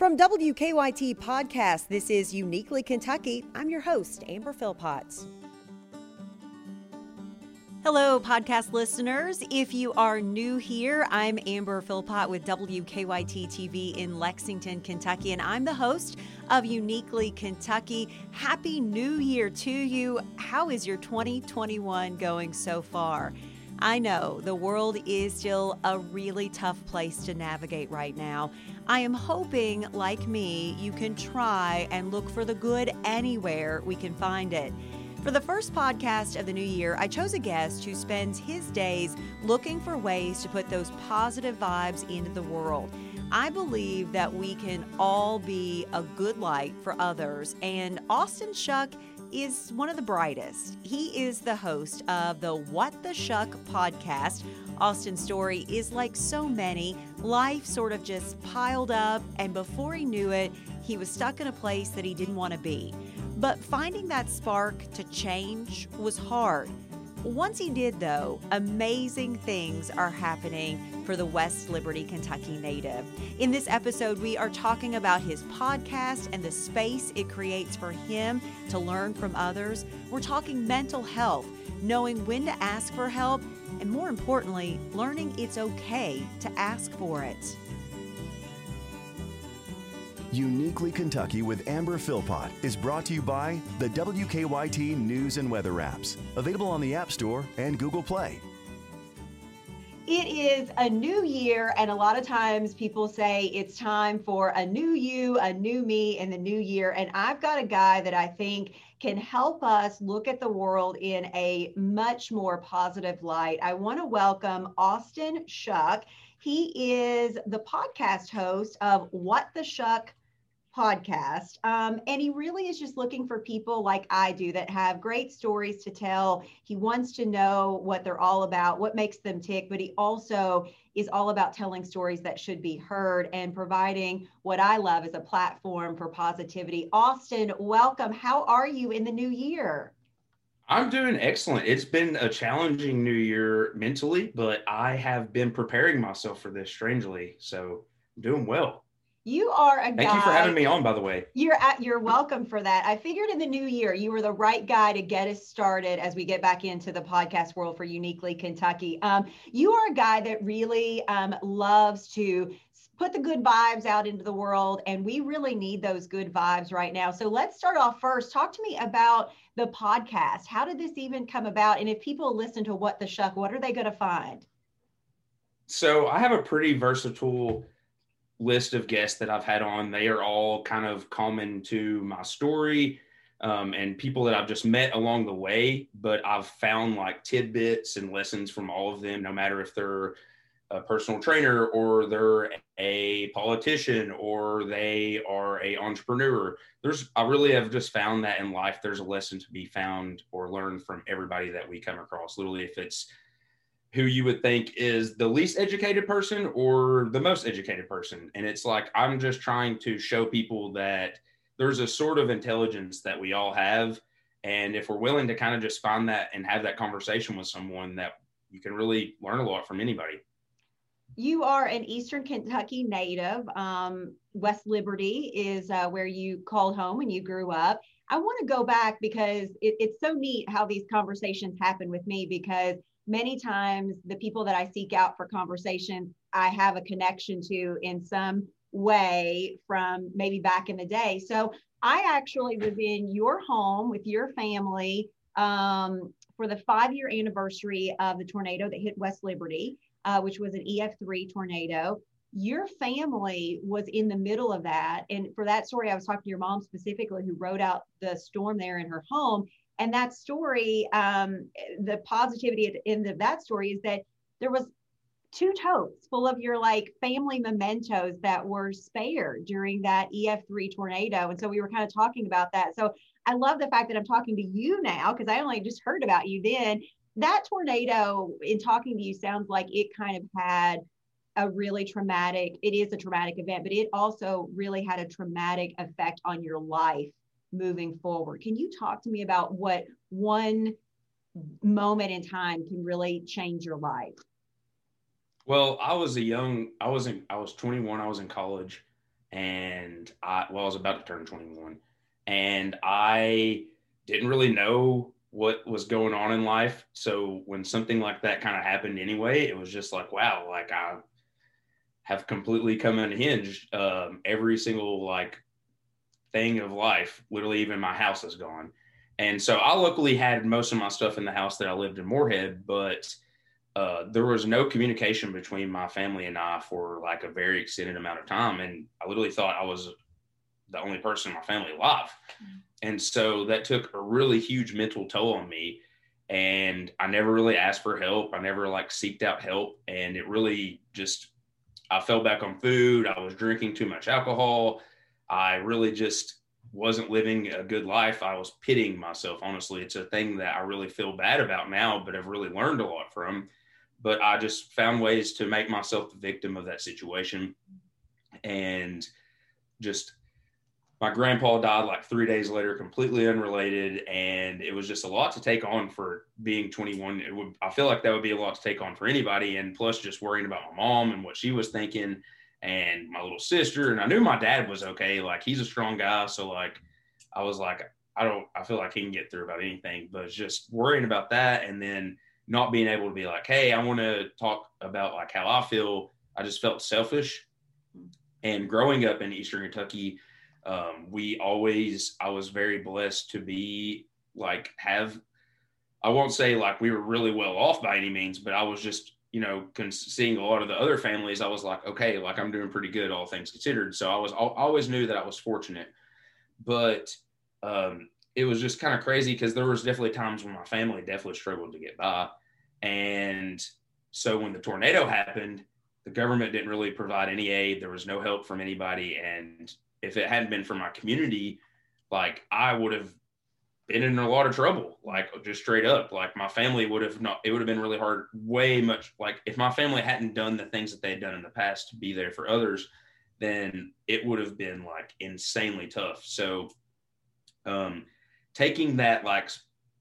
From WKYT Podcast, this is Uniquely Kentucky. I'm your host, Amber Philpotts. Hello, podcast listeners. If you are new here, I'm Amber Philpott with WKYT TV in Lexington, Kentucky, and I'm the host of Uniquely Kentucky. Happy New Year to you. How is your 2021 going so far? I know the world is still a really tough place to navigate right now. I am hoping, like me, you can try and look for the good anywhere we can find it. For the first podcast of the new year, I chose a guest who spends his days looking for ways to put those positive vibes into the world. I believe that we can all be a good light for others, and Austin Shuck is one of the brightest. He is the host of the What the Shuck podcast. Austin's story is like so many. Life sort of just piled up, and before he knew it, he was stuck in a place that he didn't want to be. But finding that spark to change was hard. Once he did, though, amazing things are happening for the West Liberty, Kentucky native. In this episode, we are talking about his podcast and the space it creates for him to learn from others. We're talking mental health, knowing when to ask for help, and more importantly, learning it's okay to ask for it. Uniquely Kentucky with Amber Philpott is brought to you by the WKYT News and Weather apps, available on the App Store and Google Play. It is a new year, and a lot of times people say it's time for a new you, a new me in the new year. And I've got a guy that I think can help us look at the world in a much more positive light. I want to welcome Austin Shuck. He is the podcast host of What the Shuck podcast. Um, and he really is just looking for people like I do that have great stories to tell. He wants to know what they're all about, what makes them tick, but he also is all about telling stories that should be heard and providing what I love as a platform for positivity. Austin, welcome. How are you in the new year? I'm doing excellent. It's been a challenging new year mentally, but I have been preparing myself for this strangely. So, I'm doing well. You are a Thank guy. Thank you for having me on, by the way. You're at, you're welcome for that. I figured in the new year you were the right guy to get us started as we get back into the podcast world for Uniquely Kentucky. Um, you are a guy that really um, loves to put the good vibes out into the world, and we really need those good vibes right now. So let's start off first. Talk to me about the podcast. How did this even come about? And if people listen to What the Shuck, what are they going to find? So I have a pretty versatile list of guests that I've had on, they are all kind of common to my story um, and people that I've just met along the way. But I've found like tidbits and lessons from all of them, no matter if they're a personal trainer or they're a politician or they are a entrepreneur there's i really have just found that in life there's a lesson to be found or learned from everybody that we come across literally if it's who you would think is the least educated person or the most educated person. And it's like, I'm just trying to show people that there's a sort of intelligence that we all have. And if we're willing to kind of just find that and have that conversation with someone, that you can really learn a lot from anybody. You are an Eastern Kentucky native. Um, West Liberty is uh, where you called home and you grew up. I want to go back because it, it's so neat how these conversations happen with me because many times the people that I seek out for conversations, I have a connection to in some way from maybe back in the day. So I actually was in your home with your family um, for the five year anniversary of the tornado that hit West Liberty, uh, which was an EF3 tornado. Your family was in the middle of that. And for that story, I was talking to your mom specifically, who wrote out the storm there in her home. And that story, um, the positivity at the end of that story is that there was two totes full of your like family mementos that were spared during that EF3 tornado. And so we were kind of talking about that. So I love the fact that I'm talking to you now because I only just heard about you then. That tornado, in talking to you, sounds like it kind of had a really traumatic, it is a traumatic event, but it also really had a traumatic effect on your life moving forward. Can you talk to me about what one moment in time can really change your life? Well, I was a young, I was in, I was 21, I was in college, and I well, I was about to turn 21, and I didn't really know what was going on in life. So when something like that kind of happened anyway, it was just like, wow, like I have completely come unhinged. Um, every single like thing of life, literally even my house is gone. And so I luckily had most of my stuff in the house that I lived in Morehead, but uh, there was no communication between my family and I for like a very extended amount of time. And I literally thought I was the only person in my family alive. Mm-hmm. And so that took a really huge mental toll on me. And I never really asked for help. I never like seeked out help. And it really just, I fell back on food. I was drinking too much alcohol. I really just wasn't living a good life. I was pitying myself. Honestly, it's a thing that I really feel bad about now, but I've really learned a lot from. But I just found ways to make myself the victim of that situation and just my grandpa died like three days later, completely unrelated, and it was just a lot to take on for being 21. It would, I feel like that would be a lot to take on for anybody, and plus just worrying about my mom and what she was thinking, and my little sister. And I knew my dad was okay; like he's a strong guy, so like I was like, I don't, I feel like he can get through about anything, but just worrying about that, and then not being able to be like, hey, I want to talk about like how I feel. I just felt selfish, and growing up in Eastern Kentucky um, we always i was very blessed to be like have i won't say like we were really well off by any means but i was just you know seeing a lot of the other families i was like okay like i'm doing pretty good all things considered. So i was I always knew that i was fortunate. But um, it was just kind of crazy because there was definitely times when my family definitely struggled to get by. And so when the tornado happened the government didn't really provide any aid. There was no help from anybody. And if it hadn't been for my community, like I would have been in a lot of trouble, like just straight up. Like my family would have not, it would have been really hard, way much like if my family hadn't done the things that they had done in the past to be there for others, then it would have been like insanely tough. So, um, taking that, like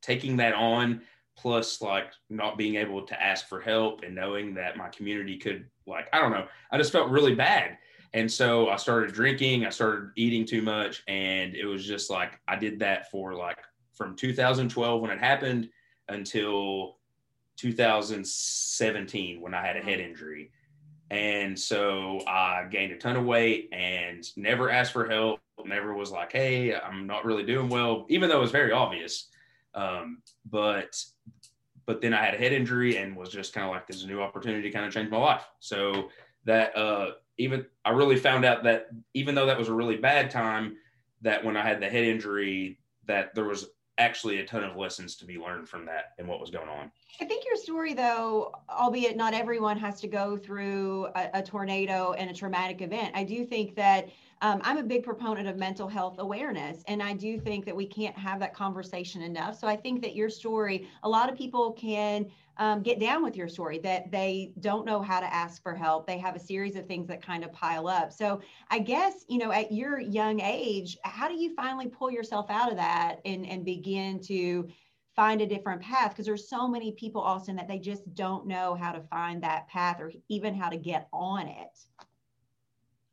taking that on, plus like not being able to ask for help and knowing that my community could, like, I don't know, I just felt really bad and so I started drinking, I started eating too much. And it was just like, I did that for like from 2012 when it happened until 2017 when I had a head injury. And so I gained a ton of weight and never asked for help, never was like, hey, I'm not really doing well, even though it was very obvious. Um, but but then I had a head injury and was just kind of like this is a new opportunity to kind of change my life. So that uh even I really found out that even though that was a really bad time, that when I had the head injury, that there was actually a ton of lessons to be learned from that and what was going on. I think your story, though, albeit not everyone has to go through a, a tornado and a traumatic event, I do think that um, I'm a big proponent of mental health awareness, and I do think that we can't have that conversation enough. So I think that your story, a lot of people can um, get down with your story that they don't know how to ask for help. They have a series of things that kind of pile up. So I guess, you know, at your young age, how do you finally pull yourself out of that and, and begin to find a different path? Because there's so many people, Austin, that they just don't know how to find that path or even how to get on it.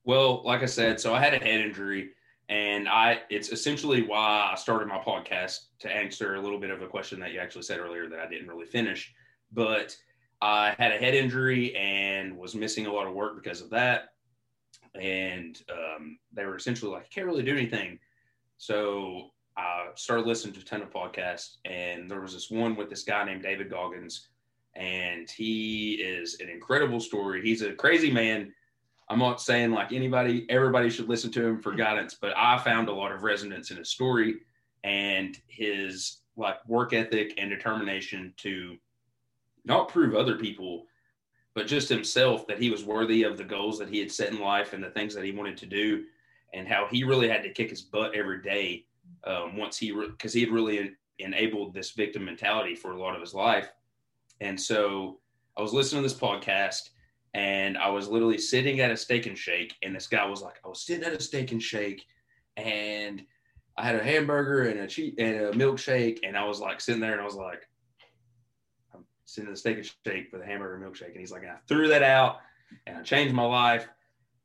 Well, like I said, so I had a head injury and I it's essentially why I started my podcast to answer a little bit of a question that you actually said earlier that I didn't really finish but I had a head injury and was missing a lot of work because of that. And um, they were essentially like, can't really do anything. So I started listening to a ton of podcasts, and there was this one with this guy named David Goggins, and he is an incredible story. He's a crazy man. I'm not saying like anybody, everybody should listen to him for guidance, but I found a lot of resonance in his story and his like work ethic and determination to not prove other people, but just himself that he was worthy of the goals that he had set in life and the things that he wanted to do, and how he really had to kick his butt every day um, once he because re- he had really enabled this victim mentality for a lot of his life. And so I was listening to this podcast and I was literally sitting at a steak and shake, and this guy was like, I was sitting at a steak and shake, and I had a hamburger and a cheese and a milkshake, and I was like sitting there, and I was like, sitting in the steak and shake for the hamburger milkshake. And he's like, I threw that out and I changed my life.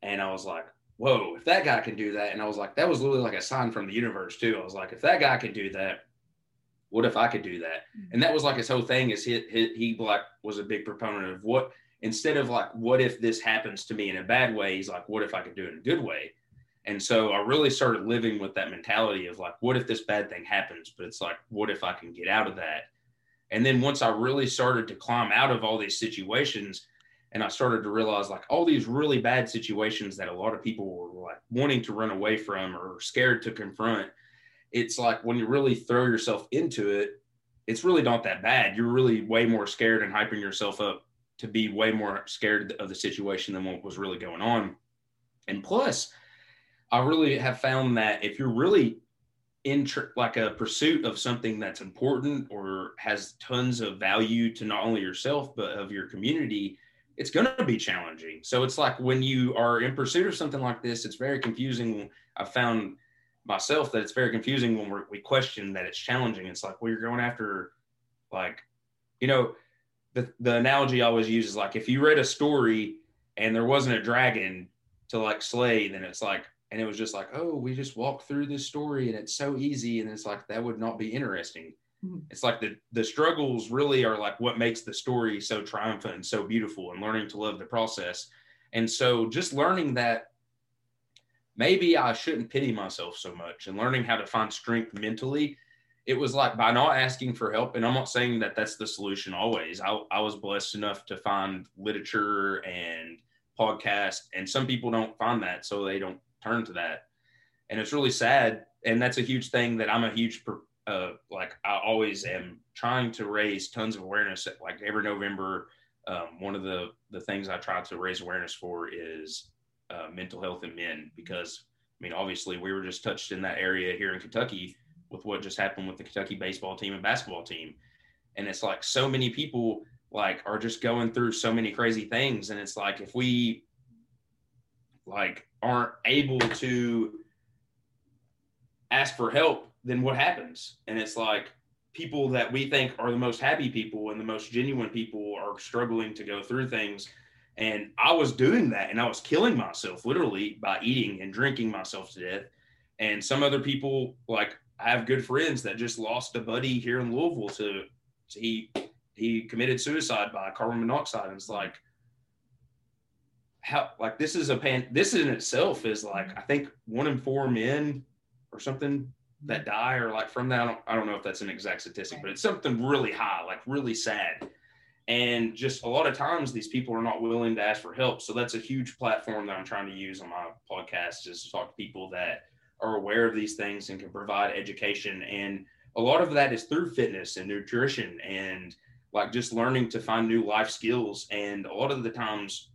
And I was like, whoa, if that guy can do that, and I was like, that was literally like a sign from the universe too. I was like, if that guy can do that, what if I could do that? Mm-hmm. And that was like his whole thing is he, he, he like was a big proponent of what instead of like what if this happens to me in a bad way, he's like, what if I could do it in a good way? And so I really started living with that mentality of like, what if this bad thing happens? But it's like, what if I can get out of that? And then once I really started to climb out of all these situations, and I started to realize like all these really bad situations that a lot of people were like wanting to run away from or scared to confront. It's like when you really throw yourself into it, it's really not that bad. You're really way more scared and hyping yourself up to be way more scared of the situation than what was really going on. And plus, I really have found that if you're really in like a pursuit of something that's important or has tons of value to not only yourself but of your community, it's going to be challenging. So it's like when you are in pursuit of something like this, it's very confusing. I found myself that it's very confusing when we question that it's challenging. It's like, well, you're going after, like, you know, the, the analogy I always use is like if you read a story and there wasn't a dragon to like slay, then it's like, and it was just like, oh, we just walk through this story and it's so easy. And it's like, that would not be interesting. Mm-hmm. It's like the the struggles really are like what makes the story so triumphant and so beautiful, and learning to love the process. And so, just learning that maybe I shouldn't pity myself so much, and learning how to find strength mentally. It was like by not asking for help, and I'm not saying that that's the solution always. I, I was blessed enough to find literature and podcast, and some people don't find that, so they don't turn to that. And it's really sad. And that's a huge thing that I'm a huge uh, like I always am trying to raise tons of awareness. Like every November, um, one of the the things I try to raise awareness for is uh, mental health in men because I mean, obviously, we were just touched in that area here in Kentucky with what just happened with the Kentucky baseball team and basketball team, and it's like so many people like are just going through so many crazy things, and it's like if we like aren't able to ask for help then what happens? And it's like people that we think are the most happy people and the most genuine people are struggling to go through things. And I was doing that and I was killing myself literally by eating and drinking myself to death. And some other people, like I have good friends that just lost a buddy here in Louisville to, to he he committed suicide by carbon monoxide. And it's like how like this is a pan this in itself is like I think one in four men or something that mm-hmm. die or like from that. I don't, I don't know if that's an exact statistic, but it's something really high, like really sad. And just a lot of times these people are not willing to ask for help. So that's a huge platform that I'm trying to use on my podcast is to talk to people that are aware of these things and can provide education. And a lot of that is through fitness and nutrition and like just learning to find new life skills. And a lot of the times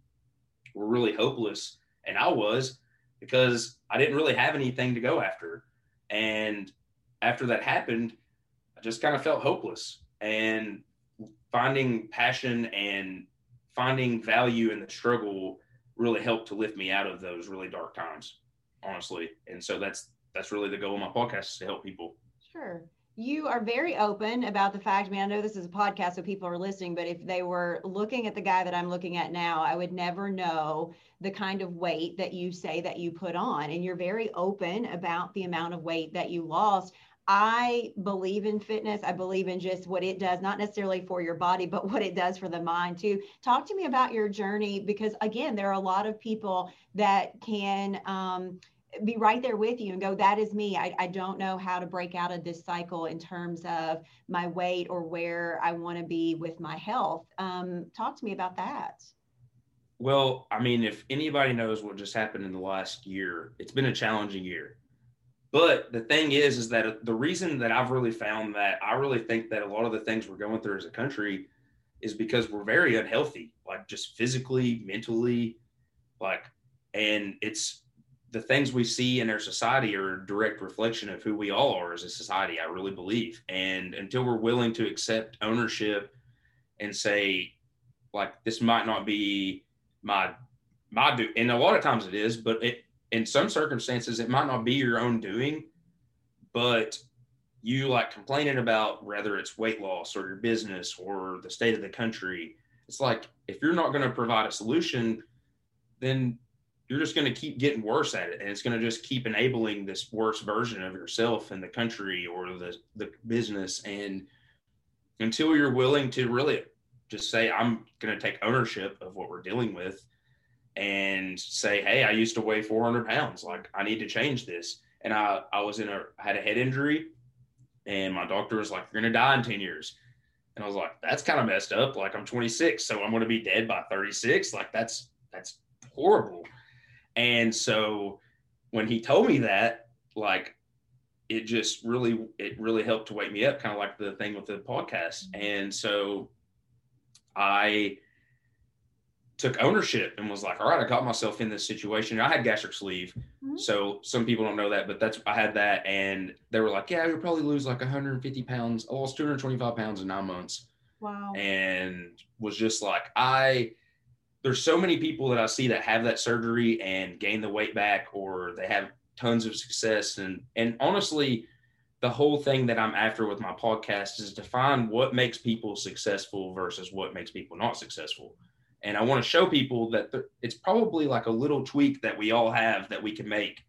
we're really hopeless. And I was because I didn't really have anything to go after. And after that happened, I just kind of felt hopeless. And finding passion and finding value in the struggle really helped to lift me out of those really dark times, honestly. And so that's that's really the goal of my podcast is to help people. Sure you are very open about the fact. I mean, I know this is a podcast, so people are listening, but if they were looking at the guy that I'm looking at now, I would never know the kind of weight that you say that you put on. And you're very open about the amount of weight that you lost. I believe in fitness. I believe in just what it does, not necessarily for your body, but what it does for the mind too. Talk to me about your journey because, again, there are a lot of people that can. Um, be right there with you and go, that is me. I, I don't know how to break out of this cycle in terms of my weight or where I want to be with my health. Um, talk to me about that. Well, I mean, if anybody knows what just happened in the last year, it's been a challenging year. But the thing is, is that the reason that I've really found that I really think that a lot of the things we're going through as a country is because we're very unhealthy, like just physically, mentally, like, and it's the things we see in our society are a direct reflection of who we all are as a society. I really believe. And until we're willing to accept ownership and say, like, this might not be my my do, and a lot of times it is, but it in some circumstances it might not be your own doing, but you like complaining about whether it's weight loss or your business or the state of the country. It's like if you're not going to provide a solution, then you're just going to keep getting worse at it and it's going to just keep enabling this worse version of yourself and the country or the the business. And until you're willing to really just say i'm going to take ownership of what we're dealing with and say hey i used to weigh 400 pounds like i need to change this. And i i was in a I had a head injury and my doctor was like you're going to die in 10 years. And i was like that's kind of messed up like i'm 26 so i'm going to be dead by 36 like that's that's horrible and so when he told me that, like it just really it really helped to wake me up, kind of like the thing with the podcast. And so I took ownership and was like, all right, I got myself in this situation. I had gastric sleeve. Mm-hmm. So some people don't know that, but that's, I had that. And they were like, yeah, you'll probably lose like 150 pounds. I lost 225 pounds in nine months. Wow. And was just like, I, there's so many people that I see that have that surgery and gain the weight back or they have tons of success and and honestly the whole thing that I'm after with my podcast is to find what makes people successful versus what makes people not successful. And I want to show people that it's probably like a little tweak that we all have that we can make.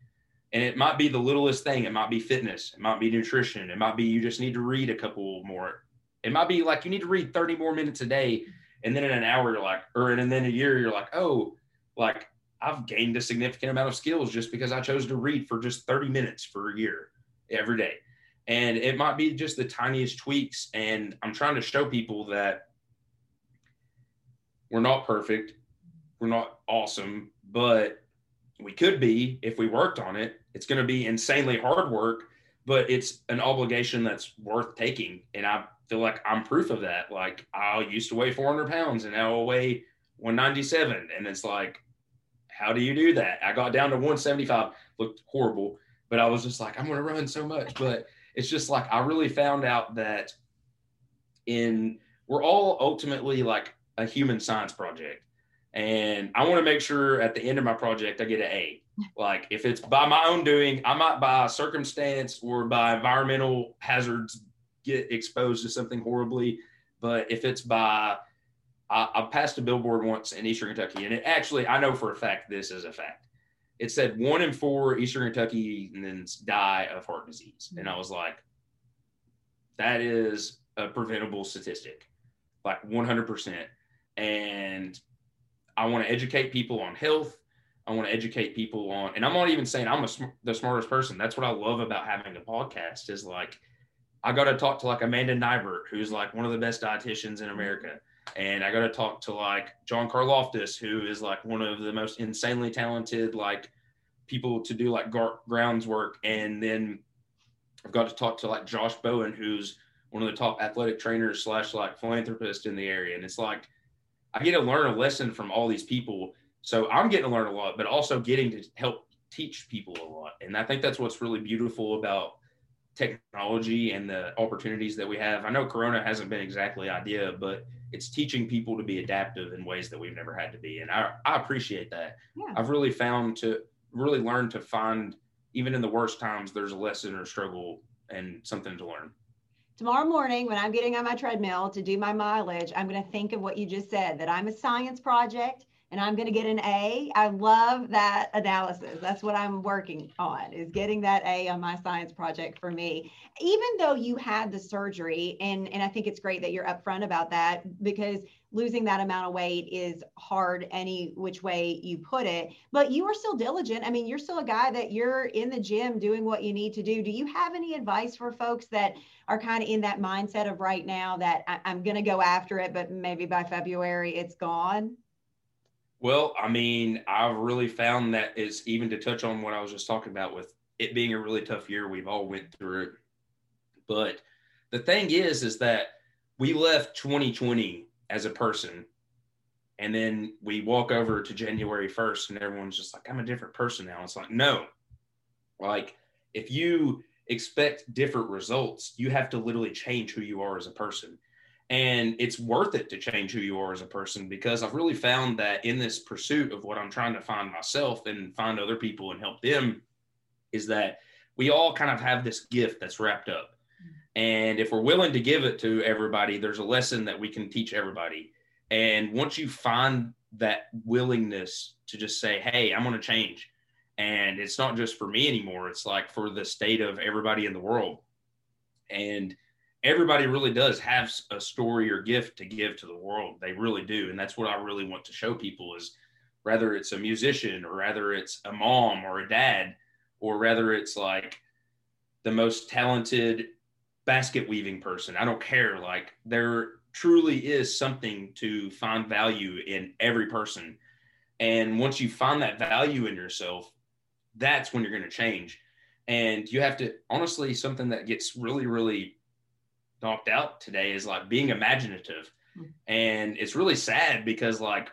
And it might be the littlest thing. It might be fitness. It might be nutrition. It might be you just need to read a couple more. It might be like you need to read 30 more minutes a day and then in an hour you're like or and then a year you're like oh like i've gained a significant amount of skills just because i chose to read for just 30 minutes for a year every day. And it might be just the tiniest tweaks. And i'm trying to show people that we're not perfect. We're not awesome. But we could be if we worked on it. It's going to be insanely hard work but it's an obligation that's worth taking. And i feel like I'm proof of that. Like I used to weigh 400 pounds and now I weigh 197. And it's like, how do you do that? I got down to 175, looked horrible, but I was just like, I'm going to run so much. But it's just like, I really found out that in, we're all ultimately like a human science project. And I want to make sure at the end of my project, I get an A. Like if it's by my own doing, I might by circumstance or by environmental hazards get exposed to something horribly. But if it's by, I, I passed a billboard once in Eastern Kentucky, and it actually, I know for a fact this is a fact. It said one in four Eastern Kentuckians die of heart disease. And I was like, that is a preventable statistic, like 100%. And I want to educate people on health. I want to educate people on, and I'm not even saying I'm a, the smartest person. That's what I love about having a podcast is like I got to talk to like Amanda Nibert, who's like one of the best dietitians in America. And I got to talk to like John Karloftis, who is like one of the most insanely talented like people to do like gar- grounds work. And then I've got to talk to like Josh Bowen, who's one of the top athletic trainers slash like philanthropist in the area. And it's like I get to learn a lesson from all these people. So I'm getting to learn a lot, but also getting to help teach people a lot. And I think that's what's really beautiful about technology and the opportunities that we have. I know Corona hasn't been exactly idea, but it's teaching people to be adaptive in ways that we've never had to be. And I, I appreciate that. Yeah. I've really found to really learn to find, even in the worst times, there's a lesson or struggle and something to learn. Tomorrow morning, when I'm getting on my treadmill to do my mileage, I'm going to think of what you just said that I'm a science project and I'm going to get an A. I love that analysis. That's what I'm working on is getting that A on my science project for me. Even though you had the surgery and and I think it's great that you're upfront about that because losing that amount of weight is hard any which way you put it, but you are still diligent. I mean, you're still a guy that you're in the gym doing what you need to do. Do you have any advice for folks that are kind of in that mindset of right now that I, I'm going to go after it, but maybe by February it's gone? Well, I mean, I've really found that is even to touch on what I was just talking about with it being a really tough year. We've all went through it, but the thing is, is that we left 2020 as a person, and then we walk over to January 1st, and everyone's just like, "I'm a different person now." It's like, no, like if you expect different results, you have to literally change who you are as a person. And it's worth it to change who you are as a person because I've really found that in this pursuit of what I'm trying to find myself and find other people and help them, is that we all kind of have this gift that's wrapped up. And if we're willing to give it to everybody, there's a lesson that we can teach everybody. And once you find that willingness to just say, hey, I'm going to change. And it's not just for me anymore, it's like for the state of everybody in the world. And everybody really does have a story or gift to give to the world. They really do. And that's what I really want to show people is whether it's a musician or whether it's a mom or a dad or whether it's like the most talented basket weaving person. I don't care. Like there truly is something to find value in every person. And once you find that value in yourself, that's when you're going to change. And you have to honestly, something that gets really, really knocked out today is like being imaginative. Hmm. And it's really sad because like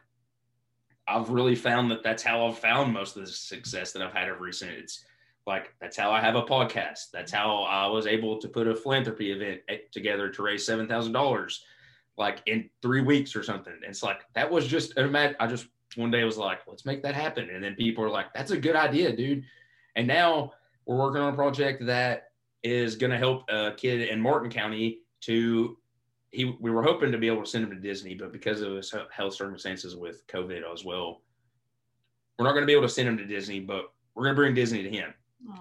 I've really found that that's how I've found most of the success that I've had of recent. It's like that's how I have a podcast. That's how I was able to put a philanthropy event together to raise seven thousand dollars, like in three weeks or something. And it's like that was just an imagine. I just one day was like, let's make that happen, and then people are like, that's a good idea, dude. And now we're working on a project that is going to help a kid in Martin County to he we were hoping to be able to send him to Disney, but because of his health circumstances with COVID as well, we're not going to be able to send him to Disney, but we're going to bring Disney to him.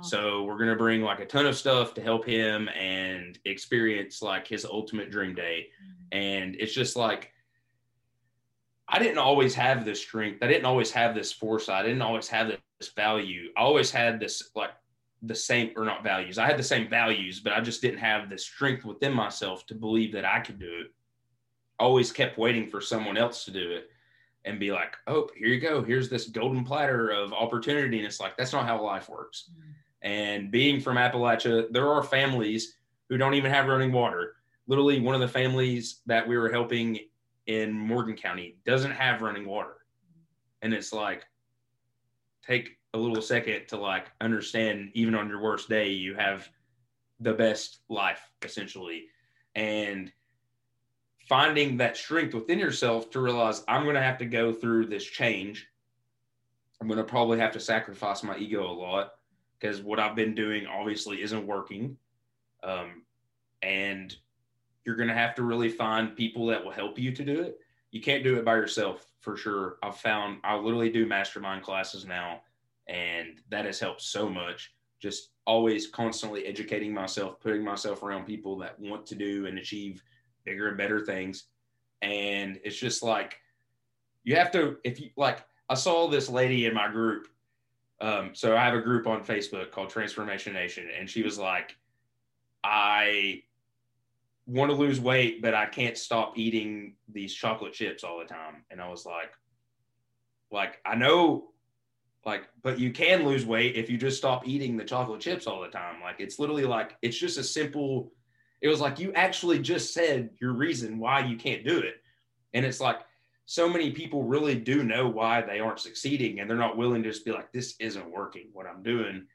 So we're gonna bring like a ton of stuff to help him and experience like his ultimate dream day. Mm-hmm. And it's just like I didn't always have this strength. I didn't always have this foresight. I didn't always have this value. I always had this like the same or not values. I had the same values, but I just didn't have the strength within myself to believe that I could do it. always kept waiting for someone else to do it and be like, oh, here you go. Here's this golden platter of opportunity. And it's like, that's not how life works. Mm-hmm. And being from Appalachia, there are families who don't even have running water. Literally, one of the families that we were helping in Morgan County doesn't have running water. And it's like, take a little second to like understand, even on your worst day, you have the best life essentially. And finding that strength within yourself to realize I'm going to have to go through this change. I'm going to probably have to sacrifice my ego a lot because what I've been doing obviously isn't working. Um, and you're going to have to really find people that will help you to do it. You can't do it by yourself for sure. I've found I literally do mastermind classes now, and that has helped so much. Just always constantly educating myself, putting myself around people that want to do and achieve bigger and better things. And it's just like you have to, if you like, I saw this lady in my group. Um, so I have a group on Facebook called Transformation Nation, and she was like, I want to lose weight, but I can't stop eating these chocolate chips all the time. And I was like, like, I know, like, but you can lose weight if you just stop eating the chocolate chips all the time. Like, it's literally like, it's just a simple it was like you actually just said your reason why you can't do it. And it's like so many people really do know why they aren't succeeding and they're not willing to just be like, this isn't working what I'm doing.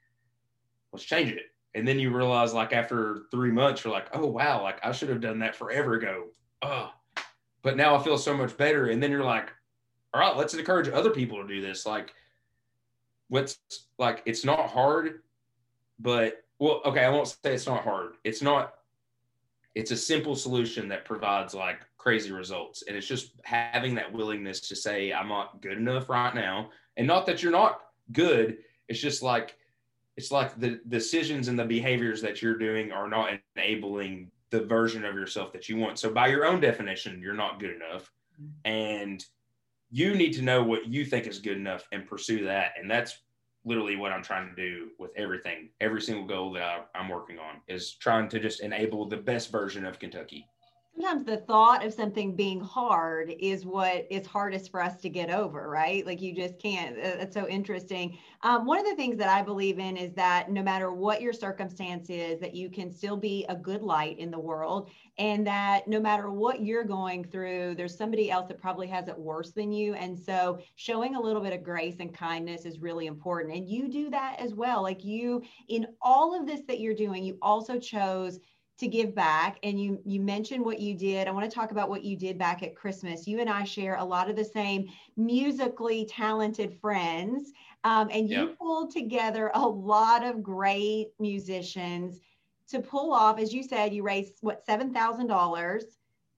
Let's change it. And then you realize, like, after three months, you're like, oh, wow, like I should have done that forever ago. Oh, but now I feel so much better. And then you're like, all right, let's encourage other people to do this. Like, what's like, it's not hard, but well, okay, I won't say it's not hard. It's not it's a simple solution that provides like crazy results and it's just having that willingness to say i'm not good enough right now and not that you're not good it's just like it's like the decisions and the behaviors that you're doing are not enabling the version of yourself that you want so by your own definition you're not good enough mm-hmm. and you need to know what you think is good enough and pursue that and that's literally what I'm trying to do with everything. Every single goal that I, am working on is trying to just enable the best version of Kentucky sometimes the thought of something being hard is what is hardest for us to get over, right? Like you just can't. That's so interesting. Um, one of the things that I believe in is that no matter what your circumstance is, that you can still be a good light in the world, and that no matter what you're going through, there's somebody else that probably has it worse than you. And so showing a little bit of grace and kindness is really important. And you do that as well. Like you, in all of this that you're doing, you also chose to give back and you you mentioned what you did i want to talk about what you did back at christmas you and i share a lot of the same musically talented friends um, and you yep. pulled together a lot of great musicians to pull off as you said you raised what $7000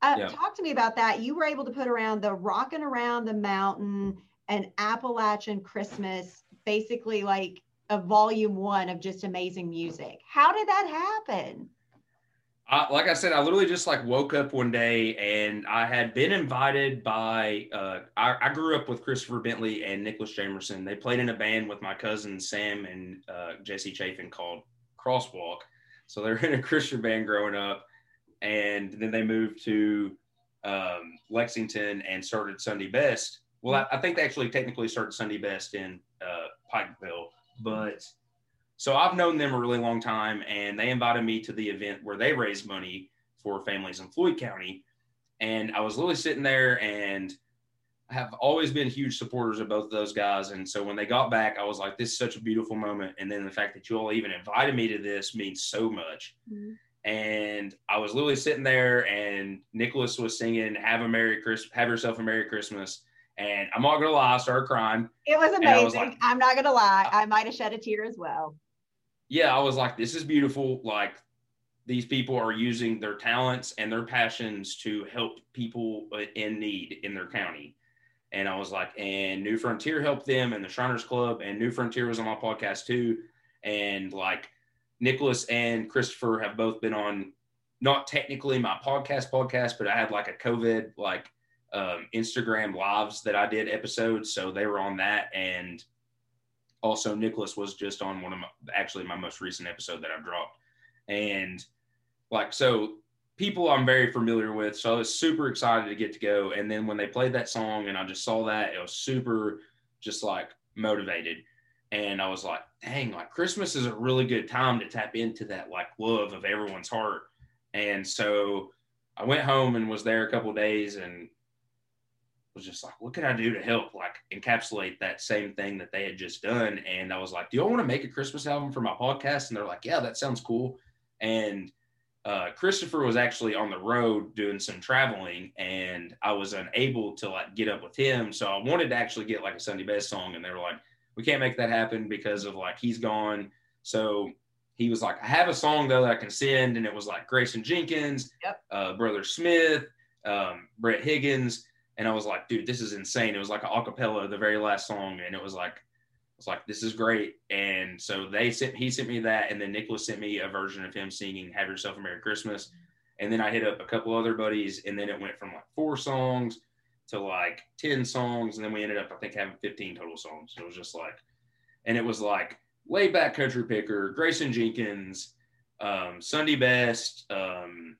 Uh. Talk to me about that. You were able to put around the Rocking Around the Mountain and Appalachian Christmas, basically like a volume one of just amazing music. How did that happen? Uh, like I said, I literally just like woke up one day and I had been invited by. Uh, I, I, grew up with Christopher Bentley and Nicholas Jamerson. They played in a band with my cousin Sam and uh, Jesse Chafin called Crosswalk. So they were in a Christian band growing up, and then they moved to um, Lexington and started Sunday Best. Well, I, I, think they actually technically started Sunday Best in uh, Pikeville, but so I've known them a really long time, and they invited me to the event where they raise money for families in Floyd County. And I was literally sitting there and I have always been huge supporters of both of those guys. And so when they got back, I was like, this is such a beautiful moment. And then the fact that you all even invited me to this means so much. Mm-hmm. And I was literally sitting there and Nicholas was singing Have a Merry Christmas, Have Yourself a Merry Christmas. And I'm not gonna lie, I started crying. It was amazing. Was like, I'm not gonna lie, I might have shed a tear as well yeah, I was like, this is beautiful. Like these people are using their talents and their passions to help people in need in their county. And I was like, and New Frontier helped them and the Shriners Club and New Frontier was on my podcast too. And like Nicholas and Christopher have both been on not technically my podcast podcast, but I had like a COVID like um, Instagram lives that I did episodes. So they were on that. And also Nicholas was just on one of my actually my most recent episode that I've dropped. And like so people I'm very familiar with. So I was super excited to get to go. And then when they played that song and I just saw that, it was super just like motivated. And I was like, dang, like Christmas is a really good time to tap into that like love of everyone's heart. And so I went home and was there a couple days and was just like, what can I do to help like encapsulate that same thing that they had just done? And I was like, do you want to make a Christmas album for my podcast? And they're like, yeah, that sounds cool. And uh, Christopher was actually on the road doing some traveling, and I was unable to like get up with him. So I wanted to actually get like a Sunday best song, and they were like, we can't make that happen because of like he's gone. So he was like, I have a song though that I can send, and it was like Grayson Jenkins, yep. uh, Brother Smith, um, Brett Higgins and I was like, dude, this is insane. It was like an acapella, the very last song, and it was like, I was like, this is great. And so they sent, he sent me that, and then Nicholas sent me a version of him singing "Have Yourself a Merry Christmas," and then I hit up a couple other buddies, and then it went from like four songs to like ten songs, and then we ended up, I think, having fifteen total songs. It was just like, and it was like laid back country picker, Grayson Jenkins, um, Sunday Best. Um,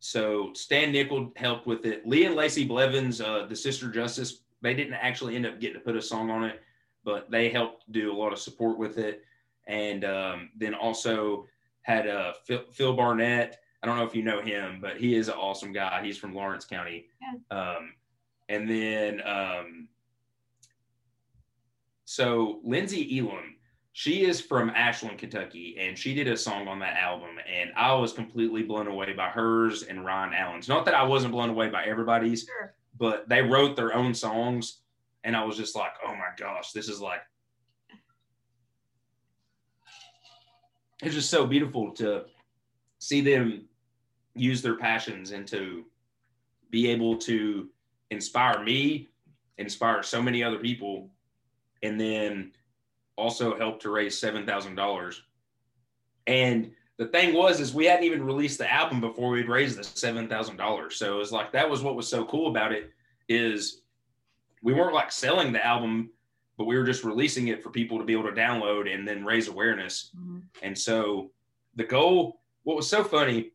so Stan Nickel helped with it. Lee and Lacey Blevins, uh, the Sister Justice, they didn't actually end up getting to put a song on it, but they helped do a lot of support with it. And um, then also had uh, Phil, Phil, Barnett. I don't know if you know him, but he is an awesome guy. He's from Lawrence County. Yeah. Um, and then, um, so Lindsay Elam, she is from Ashland, Kentucky, and she did a song on that album, and I was completely blown away by hers and Ryan Allen's. Not that I wasn't blown away by everybody's, sure. but they wrote their own songs, and I was just like, oh my gosh, this is like, it's just so beautiful to see them use their passions and to be able to inspire me, inspire so many other people, and then also helped to raise seven thousand dollars. And the thing was, is we hadn't even released the album before we'd raised the seven thousand dollars. So it was like that was what was so cool about it is we weren't like selling the album, but we were just releasing it for people to be able to download and then raise awareness. Mm-hmm. And so the goal, what was so funny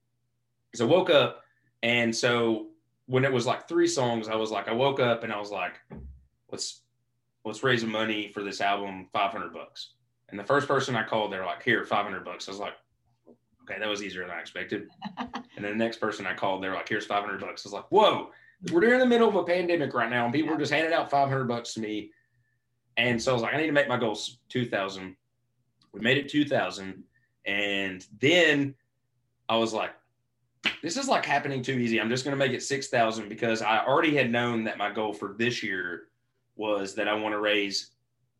is I woke up and so when it was like three songs, I was like, I woke up and I was like, let's let's raise money for this album, 500 bucks. And the first person I called, they're like, here, 500 bucks. I was like, okay, that was easier than I expected. and then the next person I called, they're like, here's 500 bucks. I was like, whoa, we're in the middle of a pandemic right now. And people yeah. are just handing out 500 bucks to me. And so I was like, I need to make my goals 2000. We made it 2000. And then I was like, this is like happening too easy. I'm just going to make it 6,000 because I already had known that my goal for this year was that I want to raise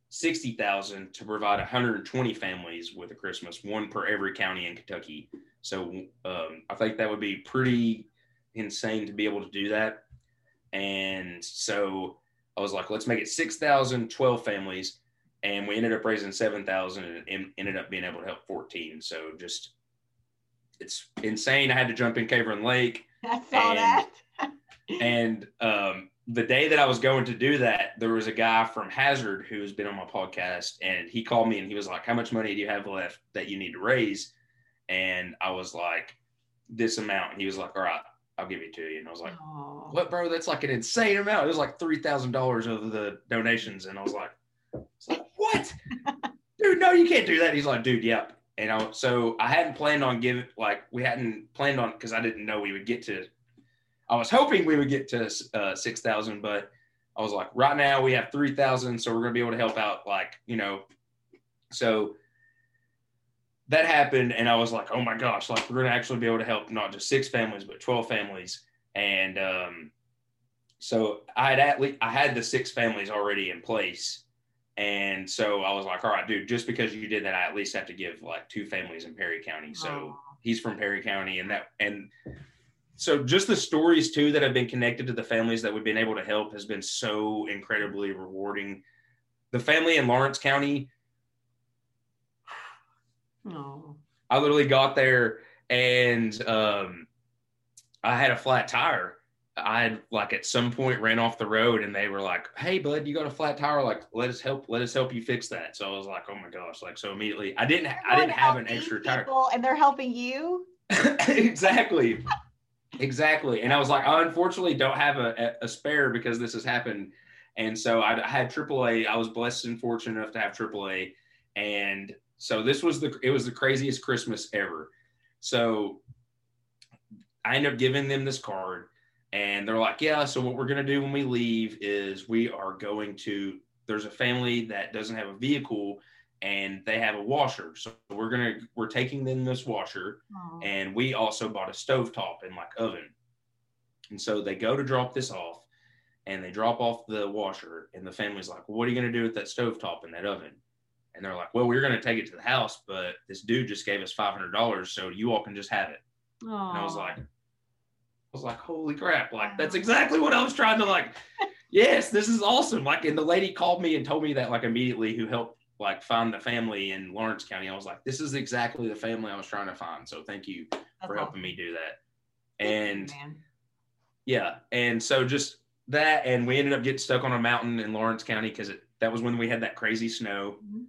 60,000 to provide 120 families with a Christmas, one per every county in Kentucky. So um, I think that would be pretty insane to be able to do that. And so I was like, let's make it 6,000, 12 families. And we ended up raising 7,000 and ended up being able to help 14. So just, it's insane. I had to jump in Cave Run Lake. I saw and, that. and um, the day that I was going to do that, there was a guy from Hazard who's been on my podcast, and he called me and he was like, "How much money do you have left that you need to raise?" And I was like, "This amount." And he was like, "All right, I'll give it to you." And I was like, Aww. "What, bro? That's like an insane amount." It was like three thousand dollars of the donations, and I was like, like "What, dude? No, you can't do that." He's like, "Dude, yep." And I, so I hadn't planned on giving like we hadn't planned on because I didn't know we would get to I was hoping we would get to uh, 6,000, but I was like, right now we have 3,000. So we're going to be able to help out, like, you know. So that happened. And I was like, oh my gosh, like, we're going to actually be able to help not just six families, but 12 families. And um, so I had at least, I had the six families already in place. And so I was like, all right, dude, just because you did that, I at least have to give like two families in Perry County. So oh. he's from Perry County and that, and so just the stories too that have been connected to the families that we've been able to help has been so incredibly rewarding. The family in Lawrence County. Oh. I literally got there and um, I had a flat tire. I had like at some point ran off the road and they were like, Hey bud, you got a flat tire. Like, let us help, let us help you fix that. So I was like, Oh my gosh. Like, so immediately I didn't, I didn't have an extra tire and they're helping you. exactly. Exactly. And I was like, I unfortunately don't have a, a spare because this has happened. And so I, I had AAA. I was blessed and fortunate enough to have AAA. And so this was the, it was the craziest Christmas ever. So I ended up giving them this card and they're like, yeah, so what we're going to do when we leave is we are going to, there's a family that doesn't have a vehicle and they have a washer. So we're gonna we're taking them this washer, Aww. and we also bought a stove top and like oven. And so they go to drop this off, and they drop off the washer, and the family's like, well, "What are you gonna do with that stove top and that oven?" And they're like, "Well, we're gonna take it to the house, but this dude just gave us five hundred dollars, so you all can just have it." Aww. And I was like, I was like, "Holy crap! Like that's exactly what I was trying to like." yes, this is awesome. Like, and the lady called me and told me that like immediately who helped like find the family in Lawrence County. I was like, this is exactly the family I was trying to find. So thank you That's for helping awesome. me do that. And you, yeah, and so just that, and we ended up getting stuck on a mountain in Lawrence County because that was when we had that crazy snow. Mm-hmm.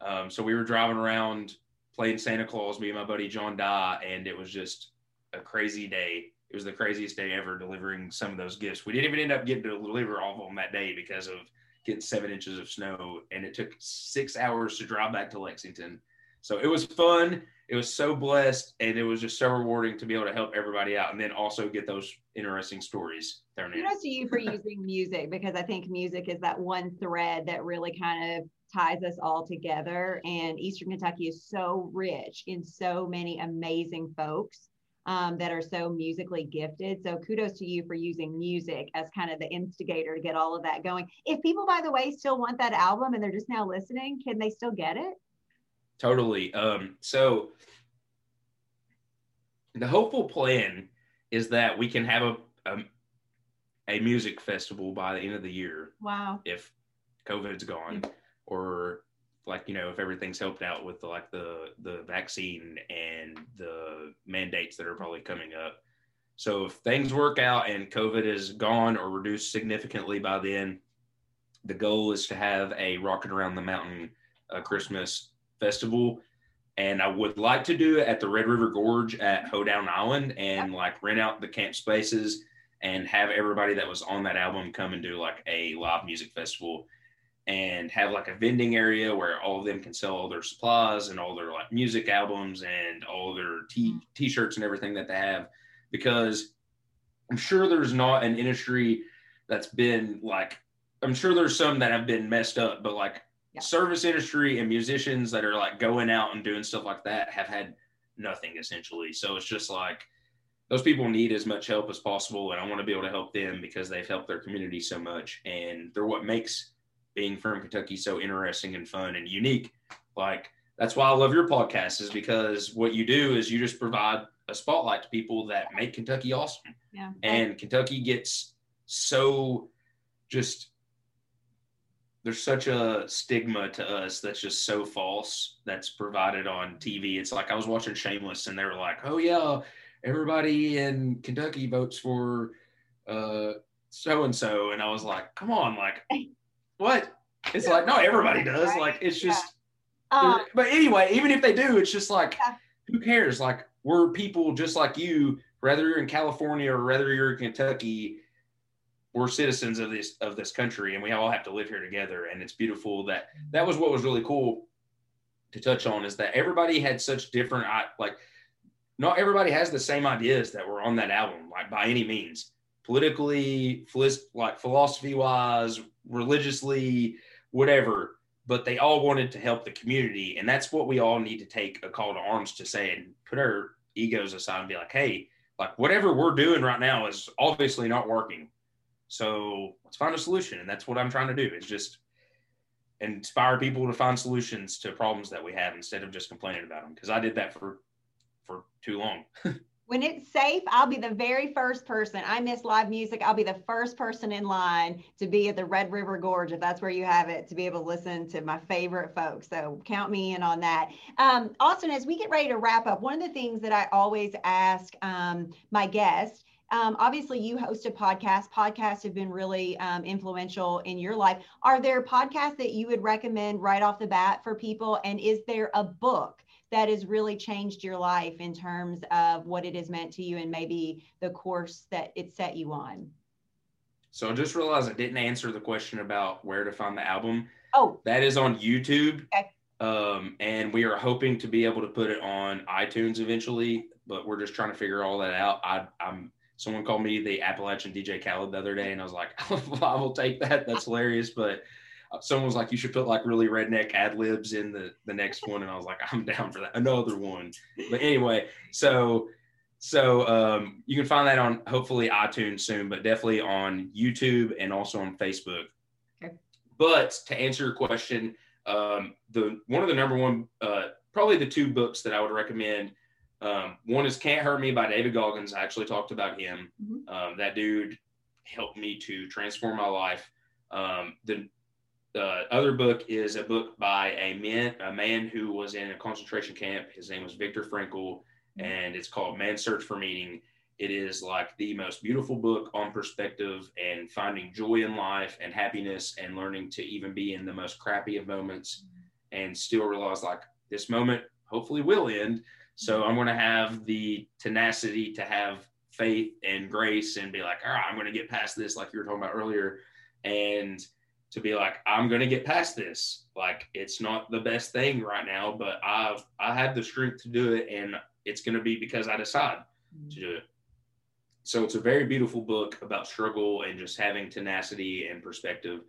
Um, so we were driving around playing Santa Claus, me and my buddy John Dye, and it was just a crazy day. It was the craziest day ever delivering some of those gifts. We didn't even end up getting to deliver all of them that day because of get seven inches of snow, and it took six hours to drive back to Lexington. So it was fun. It was so blessed, and it was just so rewarding to be able to help everybody out, and then also get those interesting stories thrown in. Kudos to you for using music because I think music is that one thread that really kind of ties us all together. And Eastern Kentucky is so rich in so many amazing folks um, that are so musically gifted. So kudos to you for using music as kind of the instigator to get all of that going. If people, by the way, still want that album and they're just now listening, can they still get it? Totally. Um, so the hopeful plan is that we can have a, a, a music festival by the end of the year. Wow. If COVID's gone, or like you know if everything's helped out with the, like the the vaccine and the mandates that are probably coming up. So if things work out and covid is gone or reduced significantly by then the goal is to have a rocket around the mountain uh, christmas festival. And i would like to do it at the red river gorge at hoedown island and like rent out the camp spaces and have everybody that was on that album come and do like a live music festival and have like a vending area where all of them can sell all their supplies and all their like music albums and all their t mm-hmm. t-shirts and everything that they have because i'm sure there's not an industry that's been like i'm sure there's some that have been messed up but like yeah. service industry and musicians that are like going out and doing stuff like that have had nothing essentially so it's just like those people need as much help as possible and i want to be able to help them because they've helped their community so much and they're what makes being from Kentucky so interesting and fun and unique. Like that's why I love your podcast is because what you do is you just provide a spotlight to people that make Kentucky awesome. Yeah. And Kentucky gets so just there's such a stigma to us that's just so false that's provided on TV. It's like I was watching Shameless and they were like, "Oh yeah, everybody in Kentucky votes for uh so and so," and I was like, "Come on, like what?" It's like no, everybody does. Right? Like it's just. Um, but anyway, even if they do, it's just like Yeah. who cares? Like we're people just like you, whether you're in California or whether you're in Kentucky, we're citizens of this of this country and we all have to live here together. And it's beautiful that that was what was really cool to touch on is that everybody had such different like not everybody has the same ideas that were on that album, like by any means. Politically, like philosophy wise, religiously, whatever but they all wanted to help the community. And that's what we all need to take a call to arms to say and put our egos aside and be like, hey, like whatever we're doing right now is obviously not working. So let's find a solution. And that's what I'm trying to do is just inspire people to find solutions to problems that we have instead of just complaining about them. Cause I did that for for too long. when it's safe, I'll be the very first person. I miss live music. I'll be the first person in line to be at the Red River Gorge, if that's where you have it, to be able to listen to my favorite folks. So count me in on that. Um, Austin, as we get ready to wrap up, one of the things that I always ask um, my guests. Um, obviously, you host a podcast. Podcasts have been really um, influential in your life. Are there podcasts that you would recommend right off the bat for people? And is there a book that has really changed your life in terms of what it has meant to you and maybe the course that it set you on? So I just realized I didn't answer the question about where to find the album. Oh, That is on YouTube. Okay. Um, and we are hoping to be able to put it on iTunes eventually, but we're just trying to figure all that out. I, I'm someone called me the Appalachian DJ Khaled the other day, and I was like, I will take that. That's hilarious. But someone was like, you should put like really redneck ad libs in the the next one, and I was like, I'm down for that. Another one. But anyway, so so um, you can find that on hopefully iTunes soon, but definitely on YouTube and also on Facebook. Okay. But to answer your question, um, the one of the number one, uh, probably the two books that I would recommend. Um, one is Can't Hurt Me by David Goggins. I actually talked about him. Mhm. Um, that dude helped me to transform my life. Um, the the other book is a book by a man a man who was in a concentration camp. His name was Viktor Frankl, mm-hmm. and it's called Man's Search for Meaning. It is like the most beautiful book on perspective and finding joy in life and happiness and learning to even be in the most crappy of moments mm-hmm. and still realize like this moment hopefully will end. So mm-hmm. I'm going to have the tenacity to have faith and grace and be like, all right, I'm going to get past this, like you were talking about earlier, and to be like, I'm going to get past this. Like it's not the best thing right now, but I've I have the strength to do it, and it's going to be because I decide to do it. So it's a very beautiful book about struggle and just having tenacity and perspective.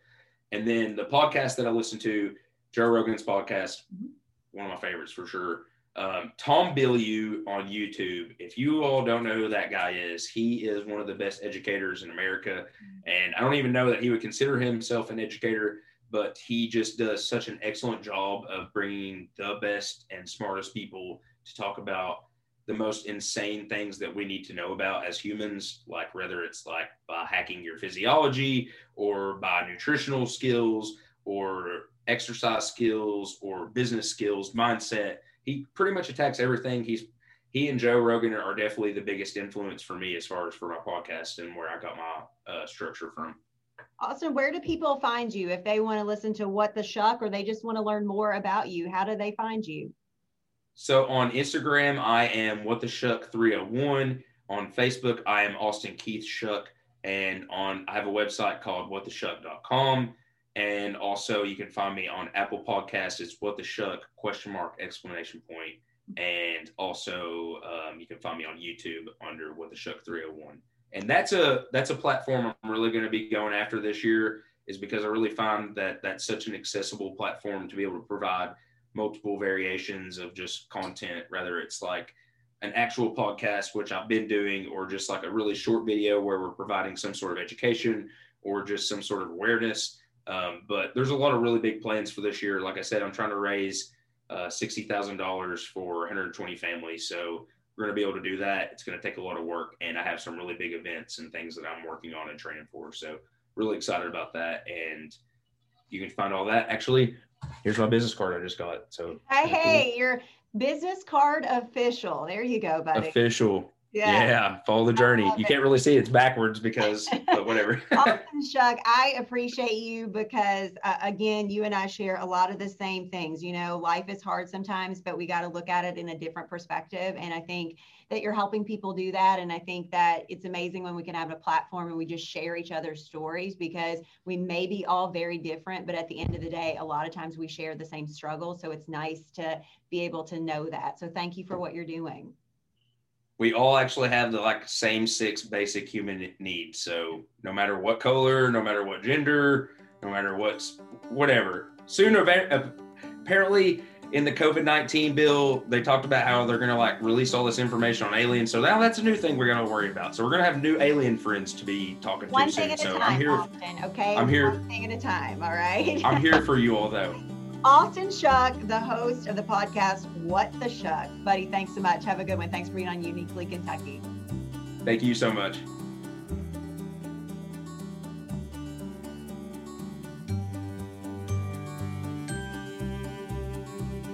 And then the podcast that I listen to, Joe Rogan's podcast, Mhm. one of my favorites for sure. Um, Tom Bilyeu on YouTube. If you all don't know who that guy is, he is one of the best educators in America. And I don't even know that he would consider himself an educator, but he just does such an excellent job of bringing the best and smartest people to talk about the most insane things that we need to know about as humans, like whether it's like by hacking your physiology or by nutritional skills or exercise skills or business skills, mindset. He pretty much attacks everything. He's he and Joe Rogan are definitely the biggest influence for me as far as for my podcast and where I got my uh, structure from. Austin, where do people find you if they want to listen to What the Shuck or they just want to learn more about you? How do they find you? So on Instagram, I am what the shuck 301. On Facebook, I am Austin Keith Shuck. And on I have a website called whattheshuck.com. And also you can find me on Apple Podcasts. It's what the shuck question mark exclamation point. And also um, you can find me on YouTube under what the shuck 301. And that's a that's a platform I'm really going to be going after this year is because I really find that that's such an accessible platform to be able to provide multiple variations of just content, whether it's like an actual podcast, which I've been doing, or just like a really short video where we're providing some sort of education or just some sort of awareness. Um, but there's a lot of really big plans for this year. Like I said, I'm trying to raise uh, $60,000 for 120 families. So we're going to be able to do that. It's going to take a lot of work, and I have some really big events and things that I'm working on and training for. So really excited about that, and you can find all that. Actually, here's my business card I just got. So hey, hey, your business card official. There you go, buddy. Official. Yeah. yeah. follow the journey. You can't really see it's backwards because, but whatever. awesome, Chuck. I appreciate you because, uh, again, you and I share a lot of the same things. You know, life is hard sometimes, but we got to look at it in a different perspective. And I think that you're helping people do that. And I think that it's amazing when we can have a platform and we just share each other's stories because we may be all very different, but at the end of the day, a lot of times we share the same struggle. So it's nice to be able to know that. So thank you for what you're doing we all actually have the like same six basic human needs. So no matter what color, no matter what gender, no matter what's whatever. Sooner, apparently, in the COVID nineteen bill, they talked about how they're going to like release all this information on aliens. So now that's a new thing we're going to worry about. So we're going to have new alien friends to be talking One to thing soon. At so a time, I'm here. Austin, okay. I'm here. One thing at a time. All right. I'm here for you all though. Austin Shuck, the host of the podcast What the Shuck. Buddy, thanks so much. Have a good one. Thanks for being on Uniquely Kentucky. Thank you so much.